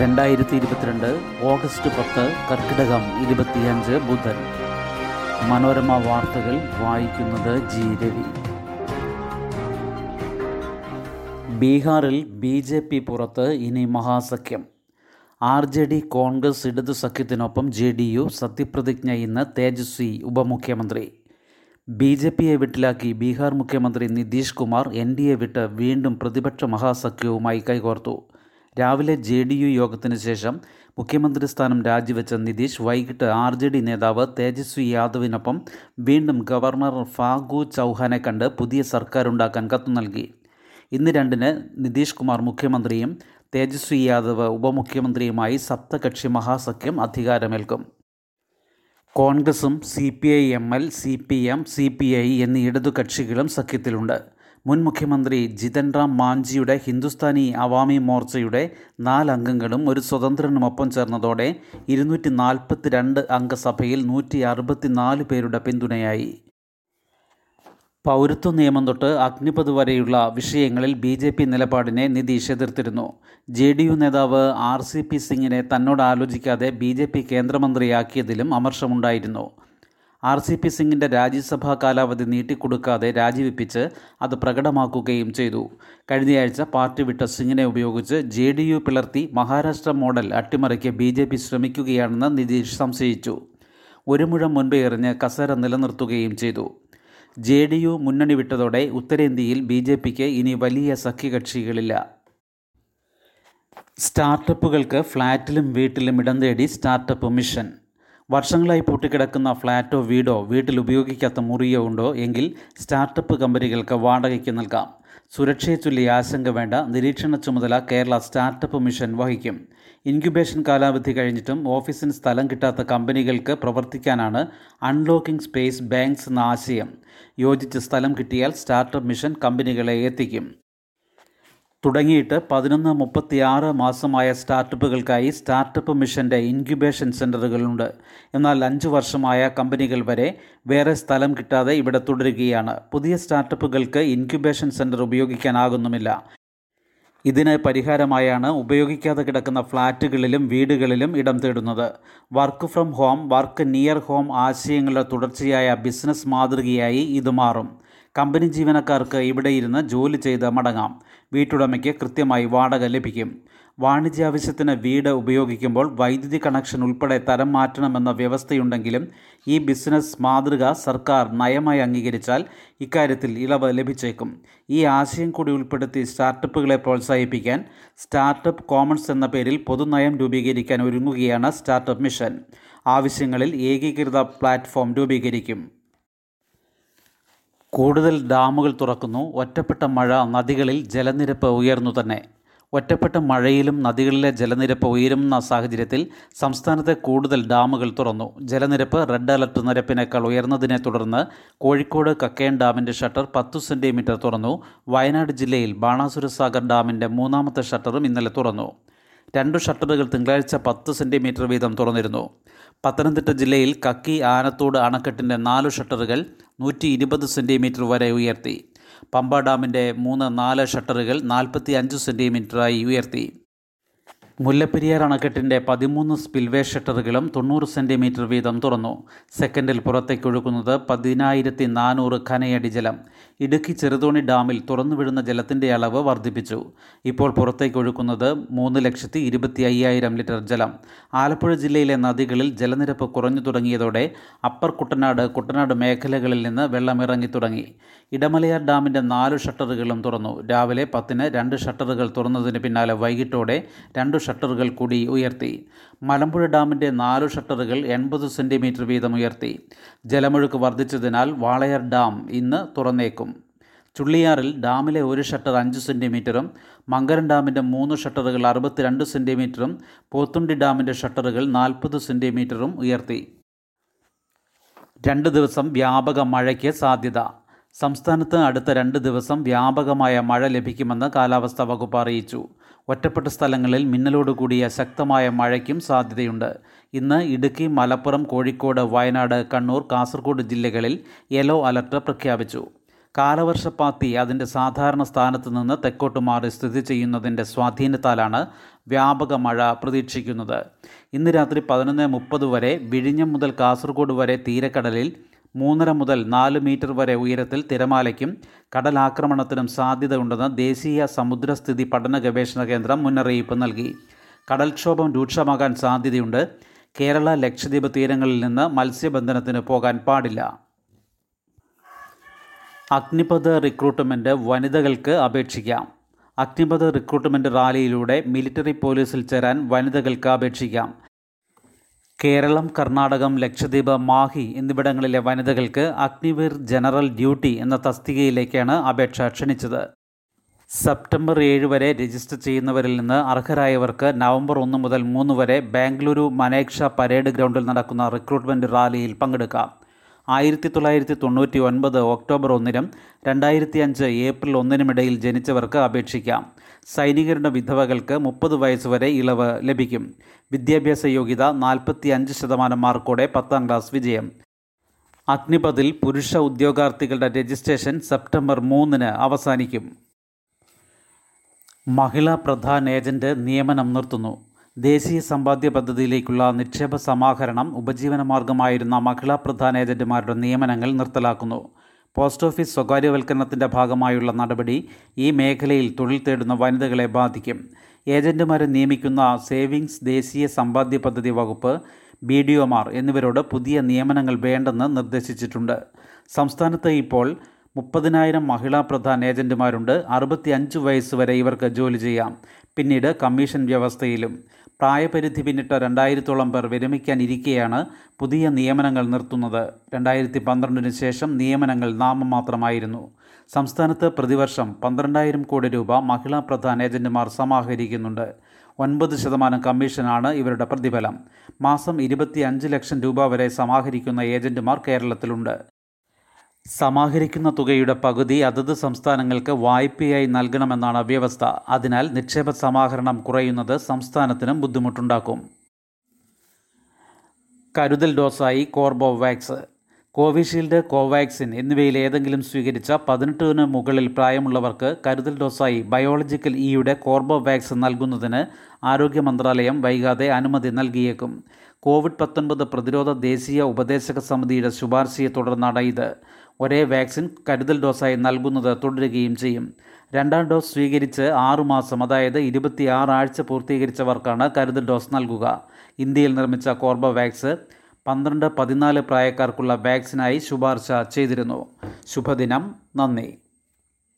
രണ്ടായിരത്തി ഇരുപത്തിരണ്ട് ഓഗസ്റ്റ് പത്ത് കർക്കിടകം ഇരുപത്തിയഞ്ച് ബുധൻ. മനോരമ വാർത്തകൾ വായിക്കുന്നത് ജി രവി. ബീഹാറിൽ ബി ജെ പി പുറത്ത് ഇനി മഹാസഖ്യം. ആർ ജെ ഡി കോൺഗ്രസ് ഇടതു സഖ്യത്തിനൊപ്പം ജെ ഡി യു സത്യപ്രതിജ്ഞ ഇന്ന് തേജസ്വി ഉപമുഖ്യമന്ത്രി. ബി ജെ പിയെ വിട്ടിലാക്കി ബീഹാർ മുഖ്യമന്ത്രി Nitish Kumar N D A വിട്ട് വീണ്ടും പ്രതിപക്ഷ മഹാസഖ്യവുമായി കൈകോർത്തു. രാവിലെ ജെ ഡി യു യോഗത്തിന് ശേഷം മുഖ്യമന്ത്രി സ്ഥാനം രാജിവെച്ച നിതീഷ് വൈകിട്ട് ആർ ജെ ഡി നേതാവ് തേജസ്വി യാദവിനൊപ്പം വീണ്ടും ഗവർണർ ഫാഗു ചൗഹാനെ കണ്ട് പുതിയ സർക്കാർ ഉണ്ടാക്കാൻ കത്ത് നൽകി. ഇന്ന് രണ്ടിന് നിതീഷ് കുമാർ മുഖ്യമന്ത്രിയും തേജസ്വി യാദവ് ഉപമുഖ്യമന്ത്രിയുമായി സപ്തകക്ഷി മഹാസഖ്യം അധികാരമേൽക്കും. കോൺഗ്രസും C P I M L C P M C P I എന്നീ ഇടതു കക്ഷികളും സഖ്യത്തിലുണ്ട്. മുൻ മുഖ്യമന്ത്രി ജിതൻ റാം മാഞ്ചിയുടെ ഹിന്ദുസ്ഥാനി അവാമി മോർച്ചയുടെ നാലംഗങ്ങളും ഒരു സ്വതന്ത്രനുമൊപ്പം ചേർന്നതോടെ ഇരുന്നൂറ്റി നാൽപ്പത്തി രണ്ട് അംഗസഭയിൽ നൂറ്റി അറുപത്തിനാല് പേരുടെ പിന്തുണയായി. പൗരത്വ നിയമം തൊട്ട് അഗ്നിപത് വരെയുള്ള വിഷയങ്ങളിൽ ബി ജെ പി നിലപാടിനെ നിതീഷ് എതിർത്തിരുന്നു. ജെ ഡി യു നേതാവ് ആർ സി പി സിംഗിനെ തന്നോട് ആലോചിക്കാതെ ബി ജെ പി കേന്ദ്രമന്ത്രിയാക്കിയതിലും അമർഷമുണ്ടായിരുന്നു. ആർ സി പി സിംഗിന്റെ രാജ്യസഭാ കാലാവധി നീട്ടിക്കൊടുക്കാതെ രാജിവെപ്പിച്ച് അത് പ്രകടമാക്കുകയും ചെയ്തു. കഴിഞ്ഞയാഴ്ച പാർട്ടി വിട്ട സിംഗിനെ ഉപയോഗിച്ച് ജെ ഡി യു പിളർത്തി മഹാരാഷ്ട്ര മോഡൽ അട്ടിമറിക്ക് ബി ജെ പി ശ്രമിക്കുകയാണെന്ന് നിതീഷ് സംശയിച്ചു. ഒരു മുഴം മുൻപേ എറിഞ്ഞ് കസേര നിലനിർത്തുകയും ചെയ്തു. ജെ ഡി യു മുന്നണി വിട്ടതോടെ ഉത്തരേന്ത്യയിൽ ബി ജെ പിക്ക് ഇനി വലിയ സഖ്യകക്ഷികളില്ല. സ്റ്റാർട്ടപ്പുകൾക്ക് ഫ്ലാറ്റിലും വീട്ടിലും ഇടം തേടി സ്റ്റാർട്ടപ്പ് മിഷൻ. വർഷങ്ങളായി പൂട്ടിക്കിടക്കുന്ന ഫ്ലാറ്റോ വീടോ വീട്ടിൽ ഉപയോഗിക്കാത്ത മുറിയോ ഉണ്ടോ എങ്കിൽ സ്റ്റാർട്ടപ്പ് കമ്പനികൾക്ക് വാടകയ്ക്ക് നൽകാം. സുരക്ഷയെ ചൊല്ലി ആശങ്ക വേണ്ട നിരീക്ഷണ ചുമതല കേരള സ്റ്റാർട്ടപ്പ് മിഷൻ വഹിക്കും. ഇൻക്യുബേഷൻ കാലാവധി കഴിഞ്ഞിട്ടും ഓഫീസിന് സ്ഥലം കിട്ടാത്ത കമ്പനികൾക്ക് പ്രവർത്തിക്കാനാണ് അൺലോക്കിംഗ് സ്പേസ് ബാങ്ക്സ് എന്ന ആശയം. യോജിച്ച സ്ഥലം കിട്ടിയാൽ സ്റ്റാർട്ടപ്പ് മിഷൻ കമ്പനികളെ എത്തിക്കും. തുടങ്ങിയിട്ട് പതിനൊന്ന് മുപ്പത്തിയാറ് മാസമായ സ്റ്റാർട്ടപ്പുകൾക്കായി സ്റ്റാർട്ടപ്പ് മിഷന്റെ ഇൻക്യുബേഷൻ സെന്ററുകളുണ്ട് എന്നാൽ അഞ്ച് വർഷമായ കമ്പനികൾ വരെ വേറെ സ്ഥലം കിട്ടാതെ ഇവിടെ തുടരുകയാണ്. പുതിയ സ്റ്റാർട്ടപ്പുകൾക്ക് ഇൻക്യുബേഷൻ സെന്റർ ഉപയോഗിക്കാനാകുന്നുമില്ല. ഇതിന് പരിഹാരമായാണ് ഉപയോഗിക്കാതെ കിടക്കുന്ന ഫ്ളാറ്റുകളിലും വീടുകളിലും ഇടം തേടുന്നത്. Work from home work near home ആശയങ്ങളുടെ തുടർച്ചയായ ബിസിനസ് മാതൃകയായി ഇത് മാറും. കമ്പനി ജീവനക്കാർക്ക് ഇവിടെ ഇരുന്ന് ജോലി ചെയ്ത് മടങ്ങാം. വീട്ടുടമയ്ക്ക് കൃത്യമായി വാടക ലഭിക്കും. വാണിജ്യാവശ്യത്തിന് വീട് ഉപയോഗിക്കുമ്പോൾ വൈദ്യുതി കണക്ഷൻ ഉൾപ്പെടെ തരം മാറ്റണമെന്ന വ്യവസ്ഥയുണ്ടെങ്കിലും ഈ ബിസിനസ് മാതൃക സർക്കാർ നയമായി അംഗീകരിച്ചാൽ ഇക്കാര്യത്തിൽ ഇളവ് ലഭിച്ചേക്കും. ഈ ആശയം കൂടി ഉൾപ്പെടുത്തി സ്റ്റാർട്ടപ്പുകളെ പ്രോത്സാഹിപ്പിക്കാൻ സ്റ്റാർട്ടപ്പ് കോമൺസ് എന്ന പേരിൽ പൊതുനയം രൂപീകരിക്കാൻ ഒരുങ്ങുകയാണ് സ്റ്റാർട്ടപ്പ് മിഷൻ. ആവശ്യങ്ങളിൽ ഏകീകൃത പ്ലാറ്റ്ഫോം രൂപീകരിക്കും. കൂടുതൽ ഡാമുകൾ തുറക്കുന്നു. ഒറ്റപ്പെട്ട മഴ നദികളിൽ ജലനിരപ്പ് ഉയർന്നു തന്നെ. ഒറ്റപ്പെട്ട മഴയിലും നദികളിലെ ജലനിരപ്പ് ഉയരുന്ന സാഹചര്യത്തിൽ സംസ്ഥാനത്തെ കൂടുതൽ ഡാമുകൾ തുറന്നു. ജലനിരപ്പ് റെഡ് അലർട്ട് നിരപ്പിനേക്കാൾ ഉയർന്നതിനെ തുടർന്ന് കോഴിക്കോട് കക്കയം ഡാമിന്റെ ഷട്ടർ പത്തു സെന്റിമീറ്റർ തുറന്നു. വയനാട് ജില്ലയിൽ ബാണാസുര സാഗർ ഡാമിന്റെ മൂന്നാമത്തെ ഷട്ടറും ഇന്നലെ തുറന്നു. രണ്ട് ഷട്ടറുകൾ തിങ്കളാഴ്ച പത്ത് സെന്റിമീറ്റർ വീതം തുറന്നിരുന്നു. പത്തനംതിട്ട ജില്ലയിൽ കക്കി ആനത്തോട് അണക്കെട്ടിന്റെ നാലു ഷട്ടറുകൾ നൂറ്റി ഇരുപത് സെന്റിമീറ്റർ വരെ ഉയർത്തി. പമ്പ ഡാമിന്റെ മൂന്ന് നാല് ഷട്ടറുകൾ നാൽപ്പത്തി അഞ്ച് സെന്റിമീറ്ററായി ഉയർത്തി. മുല്ലപ്പെരിയാർ അണക്കെട്ടിന്റെ പതിമൂന്ന് സ്പിൽവേ ഷട്ടറുകളും തൊണ്ണൂറ് സെന്റിമീറ്റർ വീതം തുറന്നു. സെക്കൻഡിൽ പുറത്തേക്ക് ഒഴുകുന്നത് പതിനായിരത്തി നാനൂറ് ഖനയടി ജലം. ഇടുക്കി ചെറുതോണി ഡാമിൽ തുറന്നുവിടുന്ന ജലത്തിന്റെ അളവ് വർദ്ധിപ്പിച്ചു. ഇപ്പോൾ പുറത്തേക്ക് ഒഴുക്കുന്നത് മൂന്ന് ലക്ഷത്തി ഇരുപത്തി അയ്യായിരം ലിറ്റർ ജലം. ആലപ്പുഴ ജില്ലയിലെ നദികളിൽ ജലനിരപ്പ് കുറഞ്ഞു തുടങ്ങിയതോടെ അപ്പർ കുട്ടനാട് കുട്ടനാട് മേഖലകളിൽ നിന്ന് വെള്ളമിറങ്ങി തുടങ്ങി. ഇടമലയാർ ഡാമിന്റെ നാല് ഷട്ടറുകളും തുറന്നു. രാവിലെ പത്തിന് രണ്ട് ഷട്ടറുകൾ തുറന്നതിന് പിന്നാലെ വൈകിട്ടോടെ രണ്ട് ഷട്ടറുകൾ കൂടി ഉയർത്തി. മലമ്പുഴ ഡാമിന്റെ നാലു ഷട്ടറുകൾ എൺപത് സെന്റിമീറ്റർ വീതം ഉയർത്തി. ജലമൊഴുക്ക് വർദ്ധിച്ചതിനാൽ വാളയാർ ഡാം ഇന്ന് തുറന്നേക്കും. ചുള്ളിയാറിൽ ഡാമിലെ ഒരു ഷട്ടർ അഞ്ച് സെന്റിമീറ്ററും മങ്കരൻ ഡാമിന്റെ മൂന്ന് ഷട്ടറുകൾ അറുപത്തിരണ്ട് സെന്റിമീറ്ററും പോത്തുണ്ടി ഡാമിന്റെ ഷട്ടറുകൾ നാൽപ്പത് സെന്റിമീറ്ററും ഉയർത്തി. രണ്ട് ദിവസം വ്യാപക മഴയ്ക്ക് സാധ്യത. സംസ്ഥാനത്ത് അടുത്ത രണ്ട് ദിവസം വ്യാപകമായ മഴ ലഭിക്കുമെന്ന് കാലാവസ്ഥാ വകുപ്പ് അറിയിച്ചു. ഒറ്റപ്പെട്ട സ്ഥലങ്ങളിൽ മിന്നലോട് കൂടിയ ശക്തമായ മഴയ്ക്കും സാധ്യതയുണ്ട്. ഇന്ന് ഇടുക്കി മലപ്പുറം കോഴിക്കോട് വയനാട് കണ്ണൂർ കാസർഗോഡ് ജില്ലകളിൽ യെല്ലോ അലർട്ട് പ്രഖ്യാപിച്ചു. കാലവർഷപ്പാത്തി അതിന്റെ സാധാരണ സ്ഥാനത്ത് നിന്ന് തെക്കോട്ട് മാറി സ്ഥിതി ചെയ്യുന്നതിന്റെ സ്വാധീനത്താലാണ് വ്യാപക മഴ പ്രതീക്ഷിക്കുന്നത്. ഇന്ന് രാത്രി പതിനൊന്ന് മുപ്പത് വരെ വിഴിഞ്ഞം മുതൽ കാസർഗോഡ് വരെ തീരക്കടലിൽ മൂന്നര മുതൽ നാല് മീറ്റർ വരെ ഉയരത്തിൽ തിരമാലയ്ക്കും കടലാക്രമണത്തിനും സാധ്യതയുണ്ടെന്ന് ദേശീയ സമുദ്രസ്ഥിതി പഠന ഗവേഷണ കേന്ദ്രം മുന്നറിയിപ്പ് നൽകി. കടൽക്ഷോഭം രൂക്ഷമാകാൻ സാധ്യതയുണ്ട്. കേരള ലക്ഷദ്വീപ് തീരങ്ങളിൽ നിന്ന് മത്സ്യബന്ധനത്തിന് പോകാൻ പാടില്ല. അഗ്നിപഥ റിക്രൂട്ട്മെന്റ് വനിതകൾക്ക് അപേക്ഷിക്കാം. അഗ്നിപഥ റിക്രൂട്ട്മെന്റ് റാലിയിലൂടെ മിലിറ്ററി പോലീസിൽ ചേരാൻ വനിതകൾക്ക് അപേക്ഷിക്കാം. കേരളം കർണാടകം ലക്ഷദ്വീപ് മാഹി എന്നിവിടങ്ങളിലെ വനിതകൾക്ക് അഗ്നിവീർ ജനറൽ ഡ്യൂട്ടി എന്ന തസ്തികയിലേക്കാണ് അപേക്ഷ ക്ഷണിച്ചത്. സെപ്റ്റംബർ ഏഴ് വരെ രജിസ്റ്റർ ചെയ്യുന്നവരിൽ നിന്ന് അർഹരായവർക്ക് നവംബർ ഒന്ന് മുതൽ മൂന്ന് വരെ ബാംഗ്ലൂരു മനേക്ഷ പരേഡ് ഗ്രൗണ്ടിൽ നടക്കുന്ന റിക്രൂട്ട്മെന്റ് റാലിയിൽ പങ്കെടുക്കാം. ആയിരത്തി തൊള്ളായിരത്തി തൊണ്ണൂറ്റി ഒൻപത് ഒക്ടോബർ ഒന്നിനും രണ്ടായിരത്തി അഞ്ച് ഏപ്രിൽ ഒന്നിനുമിടയിൽ ജനിച്ചവർക്ക് അപേക്ഷിക്കാം. സൈനികരുടെ വിധവകൾക്ക് മുപ്പത് വയസ്സുവരെ ഇളവ് ലഭിക്കും. വിദ്യാഭ്യാസ യോഗ്യത നാൽപ്പത്തി അഞ്ച് ശതമാനം മാർക്കോടെ പത്താം ക്ലാസ് വിജയം. അഗ്നിപഥിൽ പുരുഷ ഉദ്യോഗാർത്ഥികളുടെ രജിസ്ട്രേഷൻ സെപ്റ്റംബർ മൂന്നിന് അവസാനിക്കും. മഹിളാ പ്രധാന ഏജന്റ് നിയമനം നിർത്തുന്നു. ദേശീയ സമ്പാദ്യ പദ്ധതിയിലേക്കുള്ള നിക്ഷേപ സമാഹരണം ഉപജീവന മാർഗമായിരുന്ന മഹിളാ പ്രധാന ഏജന്റുമാരുടെ നിയമനങ്ങൾ നിർത്തലാക്കുന്നു. പോസ്റ്റ് ഓഫീസ് സ്വകാര്യവൽക്കരണത്തിന്റെ ഭാഗമായുള്ള നടപടി ഈ മേഖലയിൽ തൊഴിൽ തേടുന്ന വനിതകളെ ബാധിക്കും. ഏജന്റുമാരെ നിയമിക്കുന്ന സേവിങ്സ് ദേശീയ സമ്പാദ്യ പദ്ധതി വകുപ്പ് ബി ഡി ഒമാർ എന്നിവരോട് പുതിയ നിയമനങ്ങൾ വേണ്ടെന്ന് നിർദ്ദേശിച്ചിട്ടുണ്ട്. സംസ്ഥാനത്ത് ഇപ്പോൾ മുപ്പതിനായിരം മഹിളാ പ്രധാൻ ഏജന്റുമാരുണ്ട്. അറുപത്തി അഞ്ച് വയസ്സ് വരെ ഇവർക്ക് ജോലി ചെയ്യാം. പിന്നീട് കമ്മീഷൻ വ്യവസ്ഥയിലും പ്രായപരിധി പിന്നിട്ട രണ്ടായിരത്തോളം പേർ വിരമിക്കാനിരിക്കെയാണ് പുതിയ നിയമനങ്ങൾ നിർത്തുന്നത്. രണ്ടായിരത്തി പന്ത്രണ്ടിന് ശേഷം നിയമനങ്ങൾ നാമമാത്രമായിരുന്നു സംസ്ഥാനത്ത് പ്രതിവർഷം പന്ത്രണ്ടായിരം കോടി രൂപ മഹിളാ പ്രധാന ഏജന്റുമാർ സമാഹരിക്കുന്നുണ്ട്. ഒൻപത് ശതമാനം കമ്മീഷനാണ് ഇവരുടെ പ്രതിഫലം. മാസം ഇരുപത്തി ലക്ഷം രൂപ വരെ സമാഹരിക്കുന്ന ഏജന്റുമാർ കേരളത്തിലുണ്ട്. സമാഹരിക്കുന്ന തുകയുടെ പകുതി അതത് സംസ്ഥാനങ്ങൾക്ക് വായ്പയായി നൽകണമെന്നാണ് വ്യവസ്ഥ അതിനാൽ നിക്ഷേപ സമാഹരണം കുറയുന്നത് സംസ്ഥാനത്തിനും ബുദ്ധിമുട്ടുണ്ടാക്കും. കരുതൽ ഡോസായി കോർബോവാക്സ്. കോവിഷീൽഡ് കോവാക്സിൻ എന്നിവയിൽ ഏതെങ്കിലും സ്വീകരിച്ച പതിനെട്ടിന് മുകളിൽ പ്രായമുള്ളവർക്ക് കരുതൽ ഡോസായി ബയോളജിക്കൽ ഇയുടെ കോർബോവാക്സ് നൽകുന്നതിന് ആരോഗ്യ മന്ത്രാലയം വൈകാതെ അനുമതി നൽകിയേക്കും. കോവിഡ് പത്തൊൻപത് പ്രതിരോധ ദേശീയ ഉപദേശക സമിതിയുടെ ശുപാർശയെ തുടർന്നാണ് ഇത്. ഒരേ വാക്സിൻ കരുതൽ ഡോസായി നൽകുന്നത് തുടരുകയും ചെയ്യും. രണ്ടാം ഡോസ് സ്വീകരിച്ച് ആറുമാസം അതായത് ഇരുപത്തിയാറ് ആഴ്ച പൂർത്തീകരിച്ചവർക്കാണ് കരുതൽ ഡോസ് നൽകുക. ഇന്ത്യയിൽ നിർമ്മിച്ച കോർബവാക്സ് പന്ത്രണ്ട് പതിനാല് പ്രായക്കാർക്കുള്ള വാക്സിനായി ശുപാർശ ചെയ്തിരുന്നു. ശുഭദിനം. നന്ദി.